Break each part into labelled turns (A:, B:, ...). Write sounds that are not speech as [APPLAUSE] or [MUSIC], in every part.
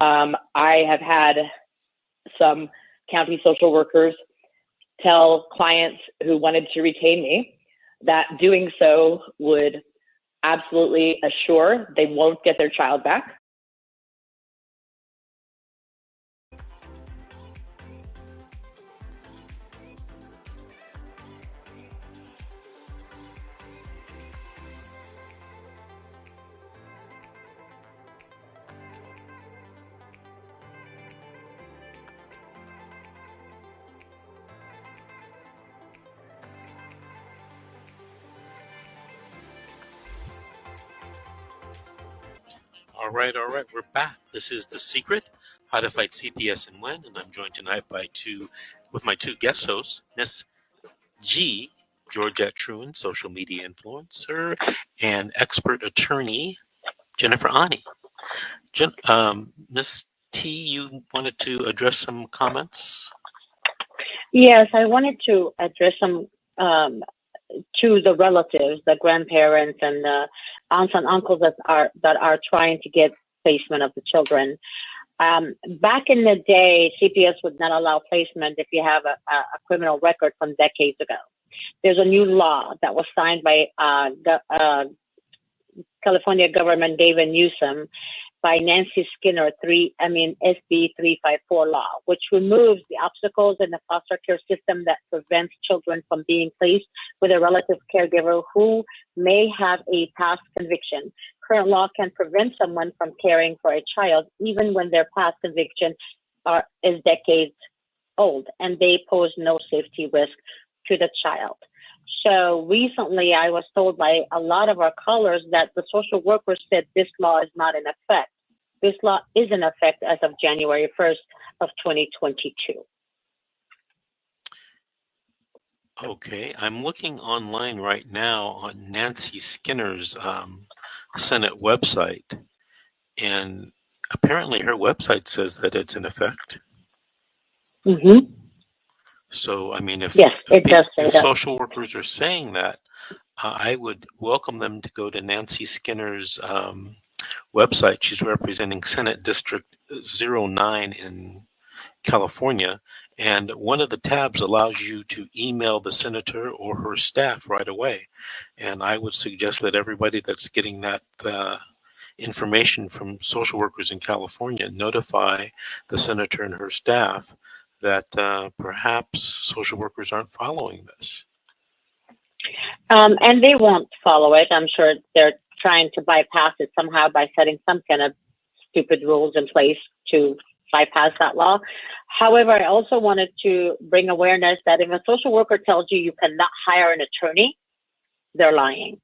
A: Um, I have had some county social workers tell clients who wanted to retain me that doing so would absolutely assure they won't get their child back
B: All right, all right, we're back. This is The Secret, How to Fight CPS and Win, and I'm joined tonight by two, with my two guest hosts, Miss G, Georgette Truen, social media influencer, and expert attorney, Jennifer Ani. Jen, um, Miss T, you wanted to address some comments?
C: Yes, I wanted to address some um, to the relatives, the grandparents, and the aunts and uncles that are that are trying to get placement of the children. Um, back in the day, CPS would not allow placement if you have a, a, criminal record from decades ago. There's a new law that was signed by uh, uh, California Governor Gavin Newsom by Nancy Skinner, three, I mean, SB 354 law, which removes the obstacles in the foster care system that prevents children from being placed with a relative caregiver who may have a past conviction. Current law can prevent someone from caring for a child even when their past conviction are, is decades old and they pose no safety risk to the child. So recently, I was told by a lot of our callers that the social workers said this law is not in effect. This law is in effect as of January 1st of 2022.
B: Okay, I'm looking online right now on Nancy Skinner's um, Senate website, and apparently her website says that it's in effect.
C: Mm-hmm.
B: So, I mean, if,
C: yes, it does
B: if social workers are saying that, uh, I would welcome them to go to Nancy Skinner's um, website. She's representing Senate District 09 in California. And one of the tabs allows you to email the senator or her staff right away. And I would suggest that everybody that's getting that uh, information from social workers in California notify the senator and her staff that uh, perhaps social workers aren't following this.
C: Um, and they won't follow it. I'm sure they're trying to bypass it somehow by setting some kind of stupid rules in place to bypass that law. However, I also wanted to bring awareness that if a social worker tells you you cannot hire an attorney, they're lying.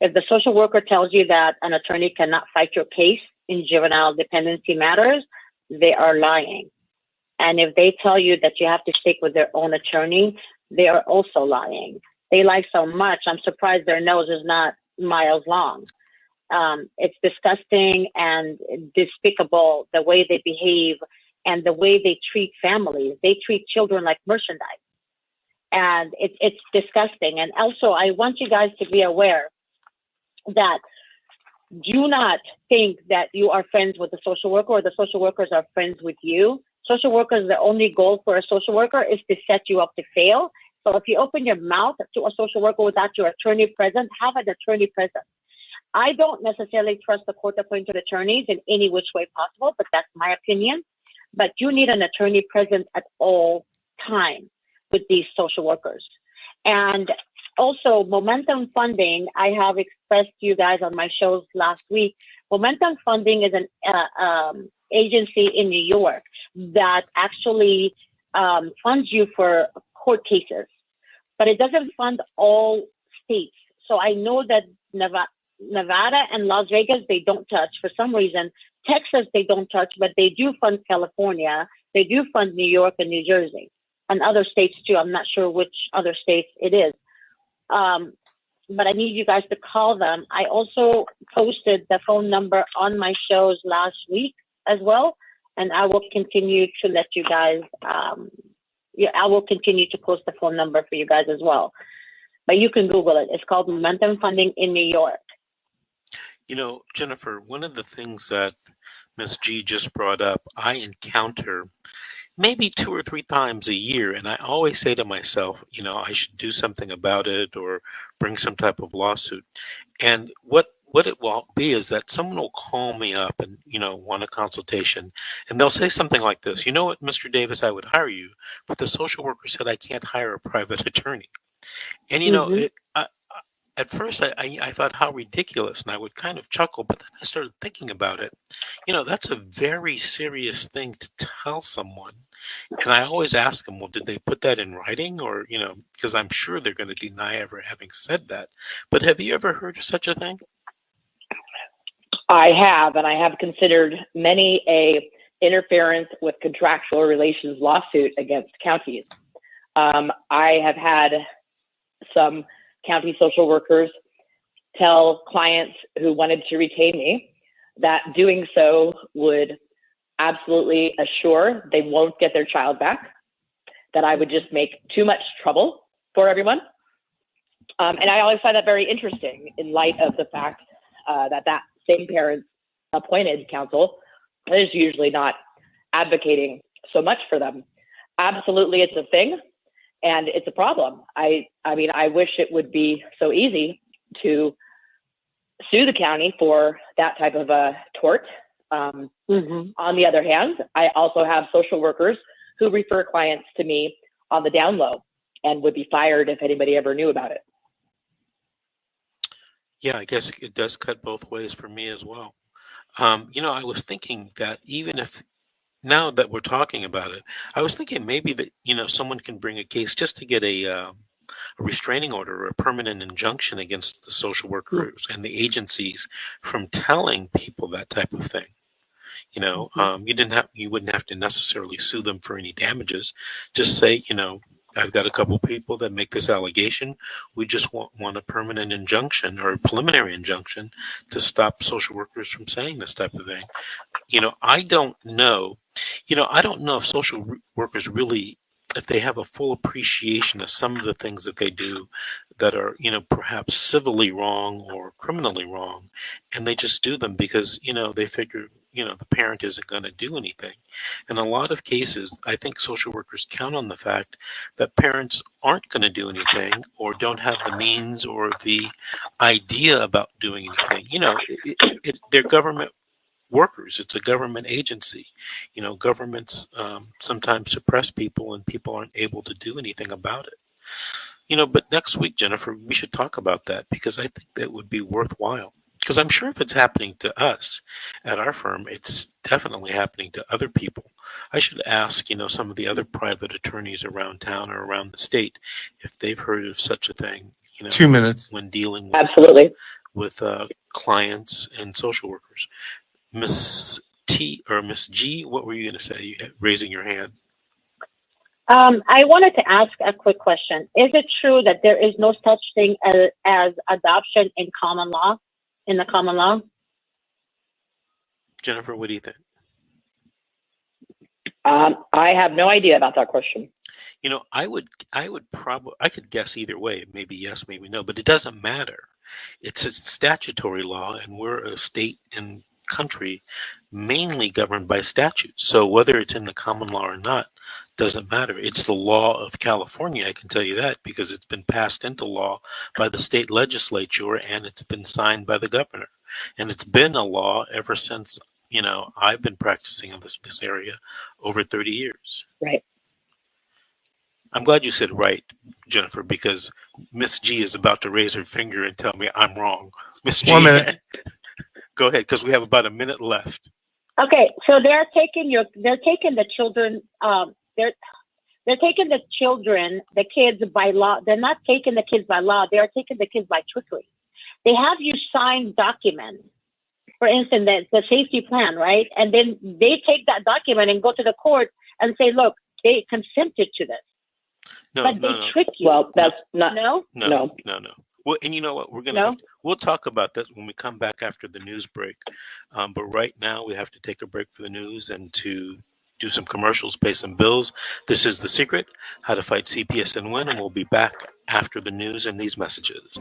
C: If the social worker tells you that an attorney cannot fight your case in juvenile dependency matters, they are lying. And if they tell you that you have to stick with their own attorney, they are also lying. They lie so much, I'm surprised their nose is not miles long. Um, it's disgusting and despicable the way they behave and the way they treat families. They treat children like merchandise. And it, it's disgusting. And also, I want you guys to be aware that do not think that you are friends with the social worker or the social workers are friends with you. Social workers, the only goal for a social worker is to set you up to fail so if you open your mouth to a social worker without your attorney present, have an attorney present. I don't necessarily trust the court appointed attorneys in any which way possible, but that's my opinion. But you need an attorney present at all times with these social workers. And also momentum funding, I have expressed to you guys on my shows last week. Momentum funding is an uh, um, agency in New York that actually um, funds you for court cases, but it doesn't fund all states. So I know that Nevada, Nevada and Las Vegas, they don't touch for some reason. Texas, they don't touch, but they do fund California. They do fund New York and New Jersey and other states too. I'm not sure which other states it is. Um, but I need you guys to call them. I also posted the phone number on my shows last week as well, and I will continue to let you guys um, yeah, I will continue to post the phone number for you guys as well. But you can Google it. It's called Momentum Funding in New York.
B: You know, Jennifer, one of the things that Miss G just brought up, I encounter maybe two or three times a year. And I always say to myself, you know, I should do something about it or bring some type of lawsuit. And what what it will be is that someone will call me up and you know want a consultation and they'll say something like this you know what mr davis i would hire you but the social worker said i can't hire a private [LAUGHS] attorney. And you know mm-hmm. it, I, at first I, I, I, thought how ridiculous and i would kind of chuckle but then i started thinking about it. You know that's a very serious thing to tell someone and i always ask them well did they put that in writing? Or you know because i'm sure they're going to deny ever having said that but have you ever heard of such a thing
A: i have and i have considered many a interference with contractual relations lawsuit against counties um, i have had some county social workers tell clients who wanted to retain me that doing so would absolutely assure they won't get their child back, that I would just make too much trouble for everyone. Um, and I always find that very interesting in light of the fact uh, that that same parent's appointed counsel is usually not advocating so much for them. Absolutely, it's a thing and it's a problem. I I mean, I wish it would be so easy to sue the county for that type of a tort. Um, mm-hmm. On the other hand, I also have social workers who refer clients to me on the down low and would be fired if anybody ever knew about it.
B: Yeah, I guess it does cut both ways for me as well. Um, you know, I was thinking that even if now that we're talking about it, I was thinking maybe that you know someone can bring a case just to get a, uh, a restraining order or a permanent injunction against the social hmm. workers and the agencies from telling people that type of thing. You know, mm-hmm. um, you didn't have you wouldn't have to necessarily sue them for any damages. Just say, you know, I've got a couple people that make this allegation. We just want, want a permanent injunction or a preliminary injunction to stop social workers from saying this type of thing. You know, I don't know. You know, I don't know if social workers really, if they have a full appreciation of some of the things that they do that are, you know, perhaps civilly wrong or criminally wrong, and they just do them because, you know, they figure you know the parent isn't going to do anything. In a lot of cases i think social workers count on the fact that parents aren't going to do anything or don't have the means or the idea about doing anything. You know it, it, they're government workers. It's a government agency. You know governments um, sometimes suppress people and people aren't able to do anything about it. You know but next week jennifer we should talk about that because i think that would be worthwhile because I'm sure if it's happening to us at our firm, it's definitely happening to other people. I should ask, you know, some of the other private attorneys around town or around the state if they've heard of such a thing. You know,
D: two minutes
B: when dealing with,
A: absolutely
B: with uh, clients and social workers. Miss T or Miss G, what were you going to say? You raising your hand.
C: Um, I wanted to ask a quick question. Is it true that there is no such thing as, as adoption in common law? In the common law?
B: Jennifer, what do you think?
A: Um, I have no idea about that question.
B: You know, I would, I would probably, I could guess either way, maybe yes, maybe no, but it doesn't matter. It's a statutory law, and we're a state and country mainly governed by statutes. So whether it's in the common law or not doesn't matter. It's the law of California, I can tell you that, because it's been passed into law by the state legislature and it's been signed by the governor. And it's been a law ever since, you know, I've been practicing in this, this area over 30 years.
A: Right.
B: I'm glad you said right, Jennifer, because Miss G is about to raise her finger and tell me I'm wrong. Miss G,
D: One minute. [LAUGHS]
B: go ahead, because we have about a minute left.
C: Okay, so they're taking your, they're taking the children, um, they're they're taking the children, the kids by law. They're not taking the kids by law. They are taking the kids by trickery. They have you sign documents, for instance, the, the safety plan, right? And then they take that document and go to the court and say, look, they consented to this.
B: No,
C: but
B: no,
C: they
B: no.
C: trick you.
A: Well, that's not.
C: No,
B: no,
A: No.
B: no, no. Well, and you know what? We're gonna
C: No?
B: to- we'll talk about that when we come back after the news break. Um, but right now, we have to take a break for the news and to do some commercials, pay some bills. This is the secret: how to fight CPS and win. And we'll be back after the news and these messages.